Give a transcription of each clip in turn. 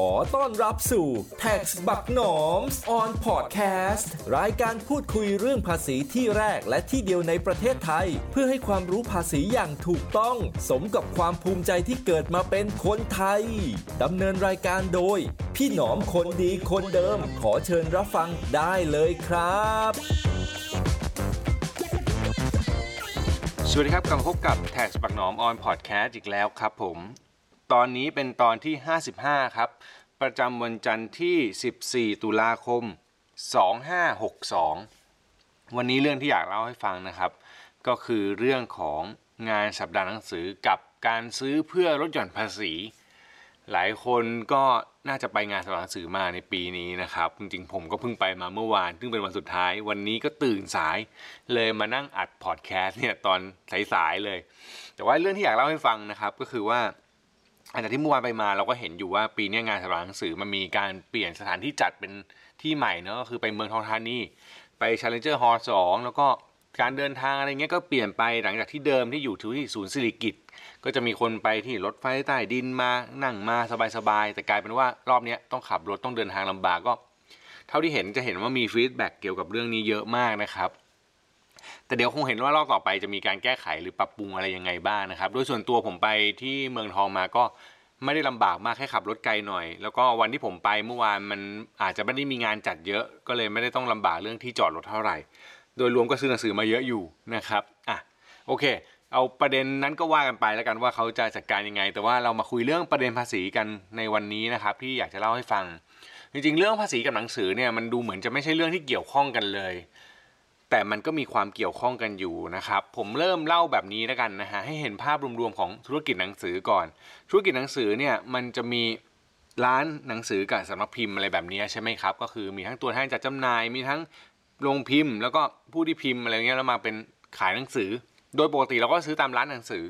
ขอต้อนรับสู่ Tax บักหนอม on podcast รายการพูดคุยเรื่องภาษีที่แรกและที่เดียวในประเทศไทย เพื่อให้ความรู้ภาษีอย่างถูกต้อง สมกับความภูมิใจที่เกิดมาเป็นคนไทยดำเนินรายการโดย พี่หนอมคนดีคนเดิม ขอเชิญรับฟังได้เลยครับ สวัสดีครับกลับมาพบกับแท็กปักหนอมออนพอดแคสต์อีกแล้วครับผม ตอนนี้เป็นตอนที่ 55 ครับ ประจำวันจันทร์ที่ 14 ตุลาคม 2562 วันนี้เรื่องที่อยากเล่าให้ฟังนะครับ ก็คือเรื่องของงานสัปดาห์หนังสือกับการซื้อเพื่อลดหย่อนภาษี หลายคนก็น่าจะไปงานสัปดาห์หนังสือมาในปีนี้นะครับ จริงๆ ผมก็เพิ่งไปมาเมื่อวาน ซึ่งเป็นวันสุดท้าย วันนี้ก็ตื่นสาย เลยมานั่งอัดพอดแคสต์เนี่ยตอนสายๆเลย แต่ว่าเรื่องที่อยากเล่าให้ฟังนะครับก็คือว่า อันจากที่เมื่อวานไปมาเราก็เห็นอยู่ว่าปีนี้งานสัปดาห์หนังสือมันมีการเปลี่ยนสถานที่จัดเป็นที่ใหม่เนอะก็คือไปเมืองทองธานีไป Challenger Hall 2 แล้วก็การเดินทางอะไรเงี้ยก็เปลี่ยนไปหลังจากที่เดิมที่อยู่ที่ศูนย์สิริกิตก็จะมีคนไปที่รถไฟใต้ดินมานั่งมาสบายๆแต่กลายเป็นว่ารอบนี้ต้องขับรถต้องเดินทางลำบากก็ เท่าที่เห็นจะเห็นว่ามีฟีดแบ็กเกี่ยวกับเรื่องนี้เยอะมากนะครับ แต่เดี๋ยวคงเห็นว่ารอบต่อไปจะมีการแก้ไขหรือปรับปรุงอะไรยังไงบ้างนะครับ โดยส่วนตัวผมไปที่เมืองทองมาก็ไม่ได้ลำบากมากแค่ขับรถไกลหน่อย แล้วก็วันที่ผมไปเมื่อวานมันอาจจะไม่ได้มีงานจัดเยอะ ก็เลยไม่ได้ต้องลำบากเรื่องที่จอดรถเท่าไหร่ โดยรวมก็ซื้อหนังสือมาเยอะอยู่นะครับอะโอเค เอาประเด็นนั้นก็ว่ากันไปแล้วกันว่าเขาจะจัดการยังไง แต่ว่าเรามาคุยเรื่องประเด็นภาษีกันในวันนี้นะครับที่อยากจะเล่าให้ฟัง จริงๆ เรื่องภาษีกับหนังสือเนี่ยมันดูเหมือนจะไม่ใช่เรื่องที่เกี่ยวข้องกันเลย แต่มันก็มีความเกี่ยวข้องกันอยู่นะครับ ผมเริ่มเล่าแบบนี้แล้วกันนะฮะให้เห็นภาพรวมๆของธุรกิจหนังสือก่อน ธุรกิจหนังสือเนี่ยมันจะมีร้านหนังสือกับสำนักพิมพ์อะไรแบบนี้ใช่ไหมครับ ก็คือมีทั้งตัวแทนจัดจำหน่ายมีทั้งโรงพิมพ์ แล้วก็ผู้ที่พิมพ์อะไรเงี้ยแล้วมาเป็นขายหนังสือ โดยปกติเราก็ซื้อตามร้านหนังสือ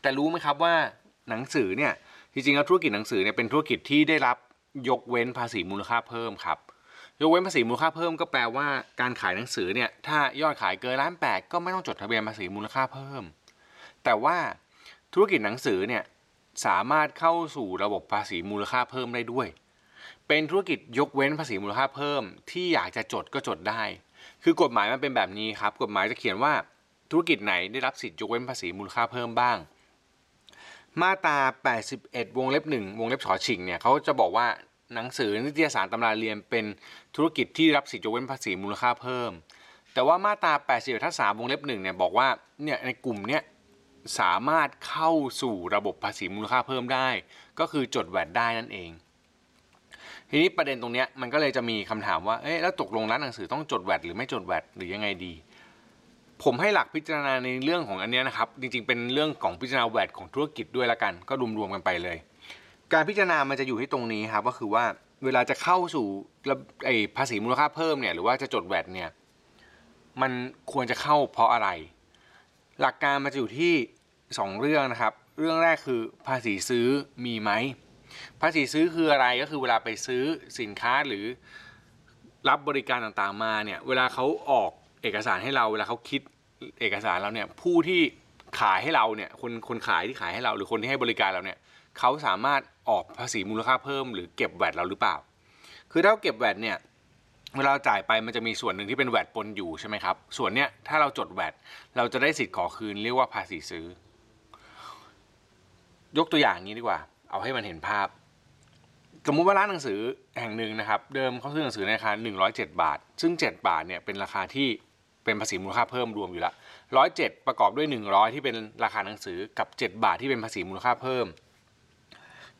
แต่รู้ไหมครับว่าหนังสือเนี่ยจริงๆแล้วธุรกิจหนังสือเนี่ยเป็นธุรกิจที่ได้รับยกเว้นภาษีมูลค่าเพิ่มครับ ยกเว้นภาษีมูลค่าเพิ่มก็แปลว่าการขายหนังสือเนี่ยถ้ายอดขายเกินล้านแปดก็ไม่ต้องจดทะเบียนภาษีมูลค่าเพิ่ม แต่ว่าธุรกิจหนังสือเนี่ยสามารถเข้าสู่ระบบภาษีมูลค่าเพิ่มได้ด้วย เป็นธุรกิจยกเว้นภาษีมูลค่าเพิ่ม ที่อยากจะจดก็จดได้ คือกฎหมายมันเป็นแบบนี้ครับ กฎหมายจะเขียนว่าธุรกิจไหนได้รับสิทธิยกเว้นภาษีมูลค่าเพิ่มบ้าง มาตรา 81 วงเล็บ 1 วงเล็บฉอฉิงเนี่ยเขาจะบอกว่า หนังสือนิตยสารตำราเรียนเป็นธุรกิจที่รับสิทธิยกเว้นภาษีมูลค่าเพิ่ม แต่ว่ามาตรา81ทับ3วงเล็บ1เนี่ยบอกว่าเนี่ยในกลุ่มเนี้ยสามารถเข้าสู่ระบบภาษีมูลค่าเพิ่มได้ ก็คือจดแวดได้นั่นเอง ทีนี้ประเด็นตรงเนี้ยมันก็เลยจะมีคำถามว่าเอ๊ะแล้วตกลงร้านหนังสือต้องจดแวดหรือไม่จดแวดหรือยังไงดี ผมให้หลักพิจารณาในเรื่องของอันเนี้ยนะครับ จริงๆเป็นเรื่องของพิจารณาแวดของธุรกิจด้วยละกัน ก็รวมๆกันไปเลย การพิจารณามันจะอยู่ที่ตรงนี้ครับก็คือว่าเวลาจะเข้าสู่ไอภาษีมูลค่าเพิ่มเนี่ยหรือว่าจะจดแวดเนี่ยมันควรจะเข้าเพราะอะไร หลักการมันจะอยู่ที่สองเรื่องนะครับ เรื่องแรกคือภาษีซื้อมีไหมภาษีซื้อคืออะไรก็คือเวลาไปซื้อสินค้าหรือรับบริการต่างๆมาเนี่ยเวลาเขาออกเอกสารให้เราเวลาเขาคิดเอกสารเราเนี่ยผู้ที่ขายให้เราเนี่ยคนคนขายที่ขายให้เราหรือคนที่ให้บริการเราเนี่ยเขาสามารถ ออกภาษีมูลค่าเพิ่ม หรือเก็บแวดเราหรือเปล่า คือถ้าเก็บแวดเนี่ยเวลาจ่ายไปมันจะมีส่วนหนึ่งที่เป็นแวดปนอยู่ใช่ไหมครับ ส่วนเนี้ยถ้าเราจดแวดเราจะได้สิทธิ์ขอคืนเรียกว่าภาษีซื้อ ยกตัวอย่างนี้ดีกว่า เอาให้มันเห็นภาพ สมมุติว่าร้านหนังสือแห่งหนึ่งนะครับ เดิมเขาซื้อหนังสือในราคา 107 บาท ซึ่ง 7 บาทเนี่ยเป็นราคาที่เป็นภาษีมูลค่าเพิ่มรวมอยู่ละ107ประกอบด้วย 100 ที่เป็นราคาหนังสือกับ 7 บาทที่เป็นภาษีมูลค่าเพิ่ม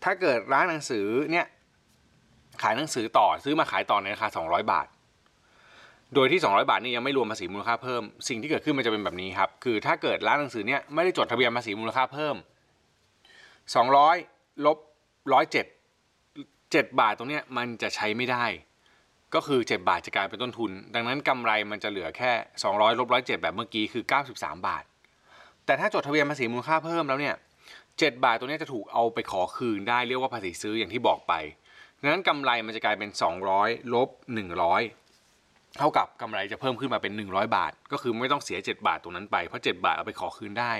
ถ้าเกิดร้านหนังสือเนี่ยขายหนังสือต่อซื้อมาขายต่อในราคา 200 บาท โดยที่ 200 บาทนี่ยังไม่รวมภาษีมูลค่าเพิ่ม สิ่งที่เกิดขึ้นมันจะเป็นแบบนี้ครับ คือถ้าเกิดร้านหนังสือเนี่ยไม่ได้จดทะเบียนภาษีมูลค่าเพิ่ม 200ลบ107 7 บาทตรงเนี้ยมันจะใช้ไม่ได้ ก็คือ 7 บาทจะกลายเป็นต้นทุน ดังนั้นกำไรมันจะเหลือแค่ 200ลบ107 แบบเมื่อกี้คือ 93 บาท แต่ถ้าจดทะเบียนภาษีมูลค่าเพิ่มแล้วเนี่ย 7 บาทตัวนี้จะถูกเอาไปขอคืนได้เรียกว่าภาษีซื้ออย่างที่บอกไปดังนั้นกำไรมันจะกลายเป็น 200ลบ100 เท่ากับกำไรจะเพิ่มขึ้นมาเป็น 100 บาท ก็คือไม่ต้องเสีย 7 บาทตรงนั้นไปเพราะ 7 บาทเอาไปขอคืนได้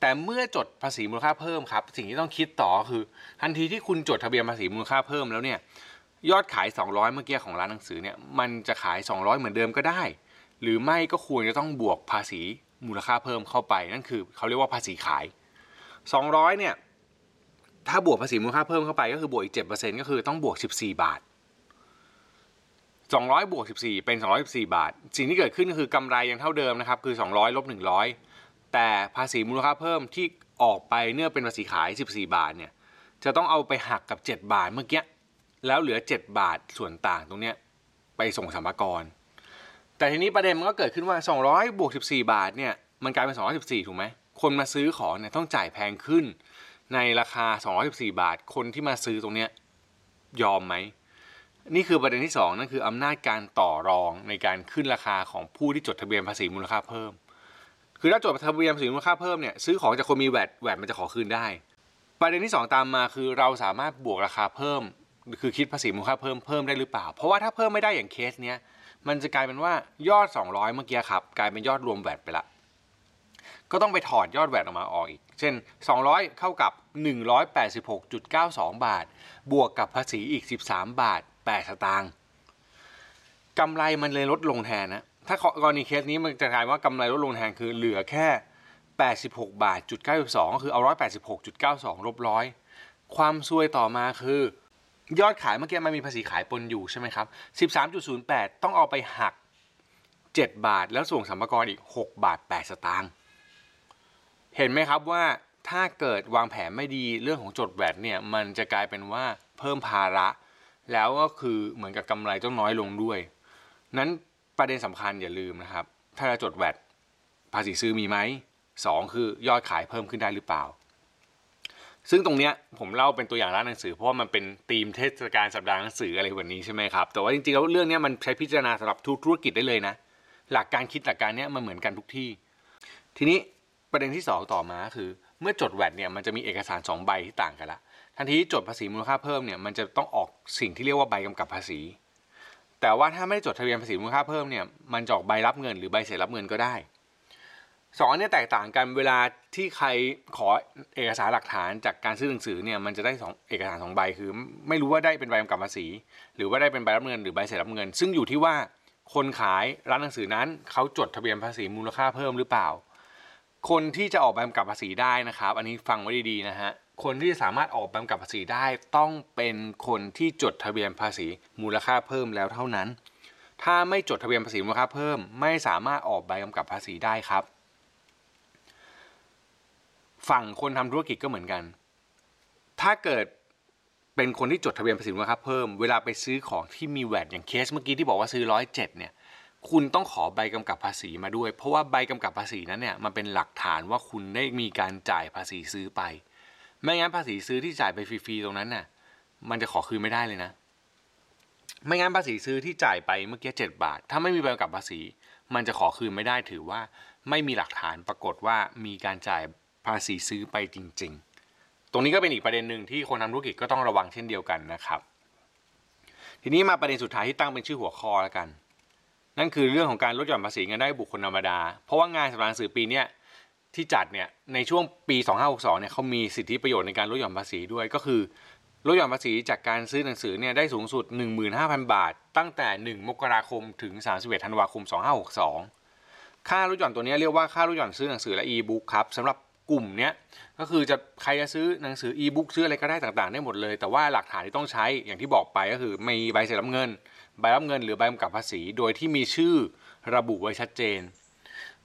แต่เมื่อจดภาษีมูลค่าเพิ่มครับ สิ่งที่ต้องคิดต่อคือ ทันทีที่คุณจดทะเบียนภาษีมูลค่าเพิ่มแล้วเนี่ยยอดขาย 200 เมื่อกี้ของร้านหนังสือเนี่ยมันจะขาย 200 เหมือนเดิมก็ได้ หรือไม่ก็ควรจะต้องบวกภาษีมูลค่าเพิ่มเข้าไป นั่นคือเขาเรียกว่าภาษีขาย 200เนี่ยถ้าบวกภาษีมูลค่าเพิ่มเข้าไปก็คือบวกอีก7%ก็คือต้องบวก 14 บาท 200บวก14 เป็น 214 บาท สิ่งที่เกิดขึ้นก็คือกำไรยังเท่าเดิมนะครับคือ 200ลบ100 แต่ภาษีมูลค่าเพิ่มที่ออกไปเนื่อเป็นภาษีขาย 14 บาทเนี่ยจะต้องเอาไปหักกับ 7 บาทเมื่อกี้แล้วเหลือ 7 บาทส่วนต่างตรงเนี้ยไปส่งสรรพากรแต่ทีนี้ประเด็นมันก็เกิดขึ้นว่า 200บวก14 บาทเนี่ยมันกลายเป็น 214 ถูกไหม คนมาซื้อของเนี่ยต้องจ่ายแพงขึ้น ในราคา 214 บาท คนที่มาซื้อตรงเนี้ยยอมไหม นี่คือประเด็นที่ 2 นั่นคืออำนาจการต่อรองในการขึ้นราคาของผู้ที่จดทะเบียนภาษีมูลค่าเพิ่ม คือถ้าจดทะเบียนภาษีมูลค่าเพิ่มเนี่ยซื้อของจากคนมีแวดแวดมันจะขอคืนได้ ประเด็นที่ 2 ตามมาคือเราสามารถบวกราคาเพิ่ม คือคิดภาษีมูลค่าเพิ่มเพิ่มได้หรือเปล่า เพราะว่าถ้าเพิ่มไม่ได้อย่างเคสเนี้ยมันจะกลายเป็นว่ายอด 200 เมื่อกี้ครับ กลายเป็นยอดรวมแวดไปละ ก็ต้องไปถอดยอดแหวดออกมาออกอีก เช่น 200เข้ากับ 186.92 บาท บวกกับภาษีอีก 13 บาท 8 สตางค์กำไรมันเลยลดลงแทนนะ ถ้ากรณีเคสนี้มันจะกลายว่ากำไรลดลงแทนคือเหลือแค่ 86 บาทจุด92ก็คือเอา 186.92ลบร้อยความซวยต่อมาคือยอดขายเมื่อกี้มันมีภาษีขายปนอยู่ใช่ไหมครับ 13.08 ต้องเอาไปหัก 7 บาท แล้วส่งสัมภาระอีก 6 บาท 8 สตางค์ เห็นไหมครับว่าถ้าเกิดวางแผนไม่ดีเรื่องของจดแวดเนี่ยมันจะกลายเป็นว่าเพิ่มภาระ แล้วก็คือเหมือนกับกำไรต้องน้อยลงด้วย นั้นประเด็นสำคัญอย่าลืมนะครับ ถ้าจะจดแวดภาษีซื้อมีไหมสองคือยอดขายเพิ่มขึ้นได้หรือเปล่า ซึ่งตรงเนี้ยผมเล่าเป็นตัวอย่างร้านหนังสือเพราะว่ามันเป็นธีมเทศกาลสัปดาห์หนังสืออะไรแบบนี้ใช่ไหมครับแต่ว่าจริงๆแล้วเรื่องเนี้ยมันใช้พิจารณาสำหรับทุกธุรกิจได้เลยนะ หลักการคิดหลักการเนี้ยมันเหมือนกันทุกที่ ทีนี้ ประเด็นที่สองต่อมาคือ เมื่อจดแวดเนี่ยมันจะมีเอกสารสองใบที่ต่างกันละทันทีที่จดภาษีมูลค่าเพิ่มเนี่ยมันจะต้องออกสิ่งที่เรียกว่าใบกำกับภาษี แต่ว่าถ้าไม่ได้จดทะเบียนภาษีมูลค่าเพิ่มเนี่ยมันจะออกใบรับเงินหรือใบเสร็จรับเงินก็ได้สองอันนี้แตกต่างกันเวลาที่ใครขอเอกสารหลักฐานจากการซื้อหนังสือเนี่ยมันจะได้สองเอกสารสองใบคือ ไม่รู้ว่าได้เป็นใบกำกับภาษีหรือว่าได้เป็นใบรับเงินหรือใบเสร็จรับเงิน ซึ่งอยู่ที่ว่าคนขายร้านหนังสือนั้นเขาจดทะเบียนภาษีมูลค่าเพิ่มหรือเปล่า คนที่จะออกใบกำกับภาษีได้นะครับ อันนี้ฟังไว้ดีๆนะฮะคนที่จะสามารถออกใบกำกับภาษีได้ต้องเป็นคนที่จดทะเบียนภาษีมูลค่าเพิ่มแล้วเท่านั้น ถ้าไม่จดทะเบียนภาษีมูลค่าเพิ่ม ไม่สามารถออกใบกำกับภาษีได้ครับ ฝั่งคนทำธุรกิจก็เหมือนกัน ถ้าเกิดเป็นคนที่จดทะเบียนภาษีมูลค่าเพิ่ม เวลาไปซื้อของที่มีแวดอย่างเคสเมื่อกี้ที่บอกว่าซื้อร้อยเจ็ดเนี่ย คุณต้องขอใบกำกับภาษีมาด้วย เพราะว่าใบกำกับภาษีนั้นเนี่ยมันเป็นหลักฐานว่าคุณได้มีการจ่ายภาษีซื้อไป ไม่งั้นภาษีซื้อที่จ่ายไปฟรีๆตรงนั้นน่ะ มันจะขอคืนไม่ได้เลยนะ ไม่งั้นภาษีซื้อที่จ่ายไปเมื่อกี้เจ็ดบาท ถ้าไม่มีใบกำกับภาษี มันจะขอคืนไม่ได้ถือว่า ไม่มีหลักฐานปรากฏว่ามีการจ่ายภาษีซื้อไปจริง ๆ ตรงนี้ก็เป็นอีกประเด็นหนึ่งที่คนทำธุรกิจก็ต้องระวังเช่นเดียวกันนะครับ ทีนี้มาประเด็นสุดท้ายที่ตั้งเป็นชื่อหัวข้อแล้วกัน นั่นคือเรื่องของการลดหย่อนภาษีเงินได้บุคคลธรรมดา เพราะว่างานสัปดาห์หนังสือปีนี้ที่จัดเนี่ยในช่วงปี 2562เนี่ยเขามีสิทธิประโยชน์ในการลดหย่อนภาษีด้วยก็คือลดหย่อนภาษีจากการซื้อหนังสือเนี่ยได้สูงสุด 15,000 บาท ตั้งแต่ 1 มกราคมถึง 31 ธันวาคม 2562 ค่าลดหย่อนตัวนี้เรียกว่าค่าลดหย่อนซื้อหนังสือและอีบุ๊กครับสำหรับกลุ่มเนี้ยก็คือจะใครจะซื้อหนังสืออีบุ๊กซื้ออะไรก็ได้ต่างๆ ได้หมดเลย แต่ว่าหลักฐานที่ต้องใช้อย่างที่บอกไปก็คือมีใบเสร็จรับเงิน ใบรับเงินหรือใบกำกับภาษี โดยที่มีชื่อระบุไว้ชัดเจน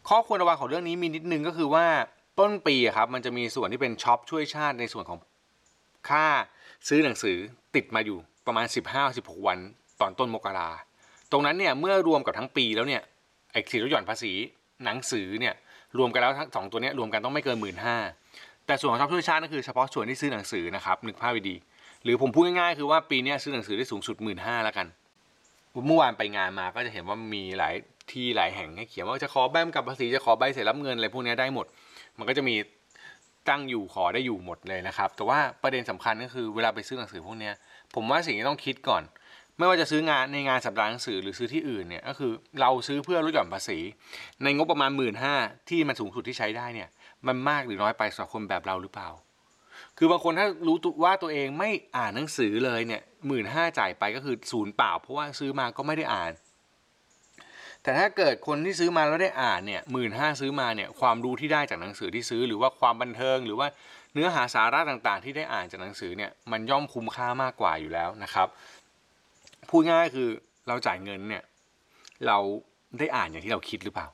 ข้อควรระวังของเรื่องนี้มีนิดนึงก็คือว่าต้นปีครับมันจะมีส่วนที่เป็นช็อปช่วยชาติในส่วนของค่าซื้อหนังสือติดมาอยู่ประมาณ 15-16 วันตอนต้นมกราตรงนั้นเนี่ยเมื่อรวมกับทั้งปีแล้วเนี่ยไอ้สิทธิลดหย่อนภาษีหนังสือเนี่ยรวมกันแล้วทั้งสองตัวเนี้ยรวมกันต้องไม่เกินหมื่นห้าแต่ส่วนของช็อปช่วยชาตินั่นคือเฉพาะส่วนที่ซื้อหนังสือนะครับนึกภาพดี หรือผมพูดง่ายๆคือว่าปีนี้ซื้อหนังสือได้สูงสุดหมื่นห้าแล้วกัน เมื่อวานไปงานมาก็จะเห็นว่ามีหลายที่หลายแห่งให้เขียนว่าจะขอใบกำกับภาษีจะขอใบเสร็จรับเงินอะไรพวกนี้ได้หมด มันก็จะมีตั้งอยู่ขอได้อยู่หมดเลยนะครับ แต่ว่าประเด็นสำคัญก็คือเวลาไปซื้อหนังสือพวกนี้ผมว่าสิ่งที่ต้องคิดก่อน ไม่ว่าจะซื้องานในงานสัปดาห์หนังสือหรือซื้อที่อื่นเนี่ยก็คือเราซื้อเพื่อลดหย่อนภาษี ในงบประมาณหมื่นห้าที่มันสูงสุดที่ใช้ได้เนี่ยมันมากหรือน้อยไปสำหรับคนแบบเราหรือเปล่า คือบางคนถ้ารู้ว่าตัวเองไม่อ่านหนังสือเลยเนี่ยหมื่นห้าจ่ายไปก็คือศูนย์เปล่า เพราะว่าซื้อมาก็ไม่ได้อ่าน แต่ถ้าเกิดคนที่ซื้อมาแล้วได้อ่านเนี่ยหมื่นห้าซื้อมาเนี่ยความรู้ที่ได้จากหนังสือที่ซื้อ หรือว่าความบันเทิง หรือว่าเนื้อหาสาระต่างๆ ที่ได้อ่านจากหนังสือเนี่ยมันย่อมคุ้มค่ามากกว่าอยู่แล้วนะครับพูดง่ายคือเราจ่ายเงินเนี่ยเราได้อ่านอย่างที่เราคิดหรือเปล่า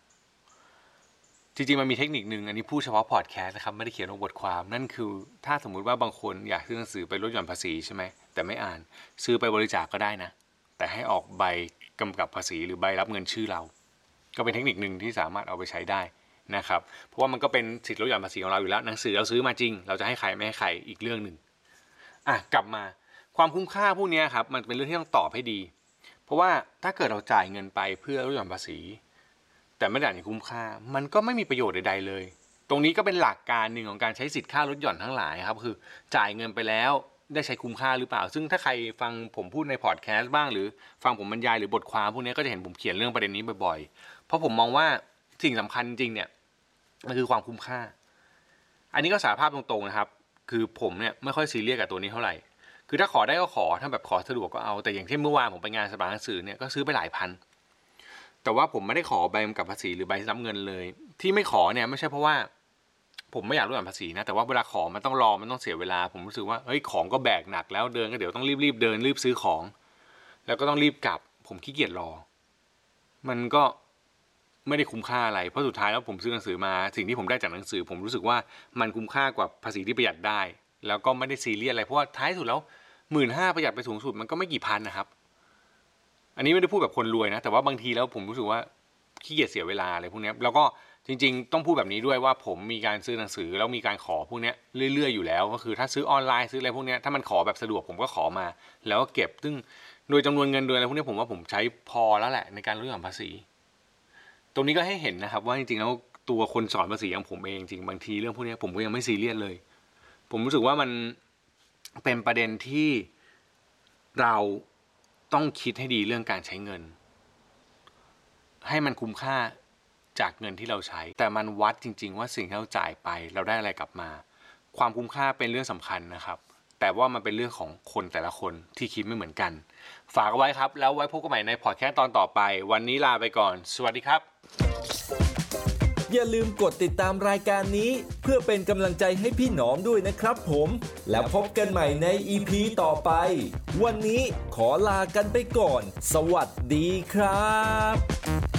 จริงๆ มันมีเทคนิคหนึ่งอันนี้พูดเฉพาะพอดแคสต์นะครับ ไม่ได้เขียนลงบทความ นั่นคือถ้าสมมุติว่าบางคนอยากซื้อหนังสือไปลดหย่อนภาษีใช่ไหมแต่ไม่อ่าน ซื้อไปบริจาคกก็ได้นะ แต่ให้ออกใบกำกับภาษีหรือใบรับเงินชื่อเรา ก็เป็นเทคนิคหนึ่งที่สามารถเอาไปใช้ได้นะครับ เพราะว่ามันก็เป็นสิทธิลดหย่อนภาษีของเราอยู่แล้วหนังสือเราซื้อมาจริง เราจะให้ใครไม่ให้ใครอีกเรื่องหนึ่งอะกลับมาความคุ้มค่าพวกนี้ครับมันเป็นเรื่องที่ต้องตอบให้ดี เพราะว่าถ้าเกิดเราจ่ายเงินไปเพื่อลดหย่อนภาษี แต่ไม่ได้อย่างคุ้มค่า มันก็ไม่มีประโยชน์ใดๆเลย ตรงนี้ก็เป็นหลักการหนึ่งของการใช้สิทธิ์ค่าลดหย่อนทั้งหลายครับ คือจ่ายเงินไปแล้วได้ใช้คุ้มค่าหรือเปล่า ซึ่งถ้าใครฟังผมพูดในพอดแคสต์บ้างหรือฟังผมบรรยายหรือบทความพวกนี้ก็จะเห็นผมเขียนเรื่องประเด็นนี้บ่อยๆ เพราะผมมองว่าสิ่งสำคัญจริงเนี่ยมันคือความคุ้มค่า อันนี้ก็สารภาพตรงๆนะครับ คือผมเนี่ยไม่ค่อยซีเรียสกับตัวนี้เท่าไหร่ คือถ้าขอได้ก็ขอถ้าแบบขอสะดวกก็เอา แต่อย่างเช่นเมื่อวานผมไปงานสถาหนังสือเนี่ยก็ซื้อไปหลายพัน แต่ว่าผมไม่ได้ขอใบกำกับภาษีหรือใบรับเงินเลย ที่ไม่ขอเนี่ยไม่ใช่เพราะว่า ผมไม่อยากลดหย่อนภาษีนะแต่ว่าเวลาขอมันต้องรอมันต้องเสียเวลา ผมรู้สึกว่าเฮ้ยของก็แบกหนักแล้วเดินก็เดี๋ยวต้องรีบๆเดินรีบซื้อของ แล้วก็ต้องรีบกลับ ผมขี้เกียจรอ มันก็ไม่ได้คุ้มค่าอะไรเพราะสุดท้ายแล้วผมซื้อหนังสือมา สิ่งที่ผมได้จากหนังสือ ผมรู้สึกว่ามันคุ้มค่ากว่าภาษีที่ประหยัดได้ แล้วก็ไม่ได้ซีเรียสอะไรเพราะว่าท้ายสุดแล้วหมื่นห้าประหยัดไปสูงสุดมันก็ไม่กี่พันนะครับ อันนี้ไม่ได้พูดแบบคนรวยนะ แต่ว่าบางทีแล้วผมรู้สึกว่าขี้เกียจเสียเวลาอะไรพวกนี้แล้วก็จริง ๆ ต้องพูดแบบนี้ด้วยว่าผมมีการซื้อหนังสือแล้วมีการขอพวกนี้เรื่อย ๆ อยู่แล้วก็คือถ้าซื้อออนไลน์ซื้ออะไรพวกนี้ถ้ามันขอแบบสะดวกผมก็ขอมา แล้วก็เก็บซึ่งโดยจำนวนเงินโดยอะไรพวกนี้ผมว่าผมใช้พอแล้วแหละในการลดหย่อนภาษี ตรงนี้ก็ให้เห็นนะครับว่าจริงๆแล้วตัวคนสอนภาษีอย่างผมเองจริงบางทีเรื่องพวกนี้ผมก็ยังไม่ซีเรียสเลย ผมรู้สึกว่ามันเป็นประเด็นที่เรา ต้องคิดให้ดีเรื่องการใช้เงิน ให้มันคุ้มค่าจากเงินที่เราใช้ แต่มันวัดจริง ๆ ว่าสิ่งที่เราจ่ายไปเราได้อะไรกลับมา ความคุ้มค่าเป็นเรื่องสำคัญนะครับ แต่ว่ามันเป็นเรื่องของคนแต่ละคนที่คิดไม่เหมือนกัน ฝากเอาไว้ครับ แล้วไว้พบกันใหม่ในพอดแคสต์ตอนต่อไป วันนี้ลาไปก่อน สวัสดีครับ อย่าลืมกดติดตามรายการนี้ เพื่อเป็นกำลังใจให้พี่หนอมด้วยนะครับผม แล้วพบกันใหม่ใน EP ต่อไป วันนี้ขอลากันไปก่อน สวัสดีครับ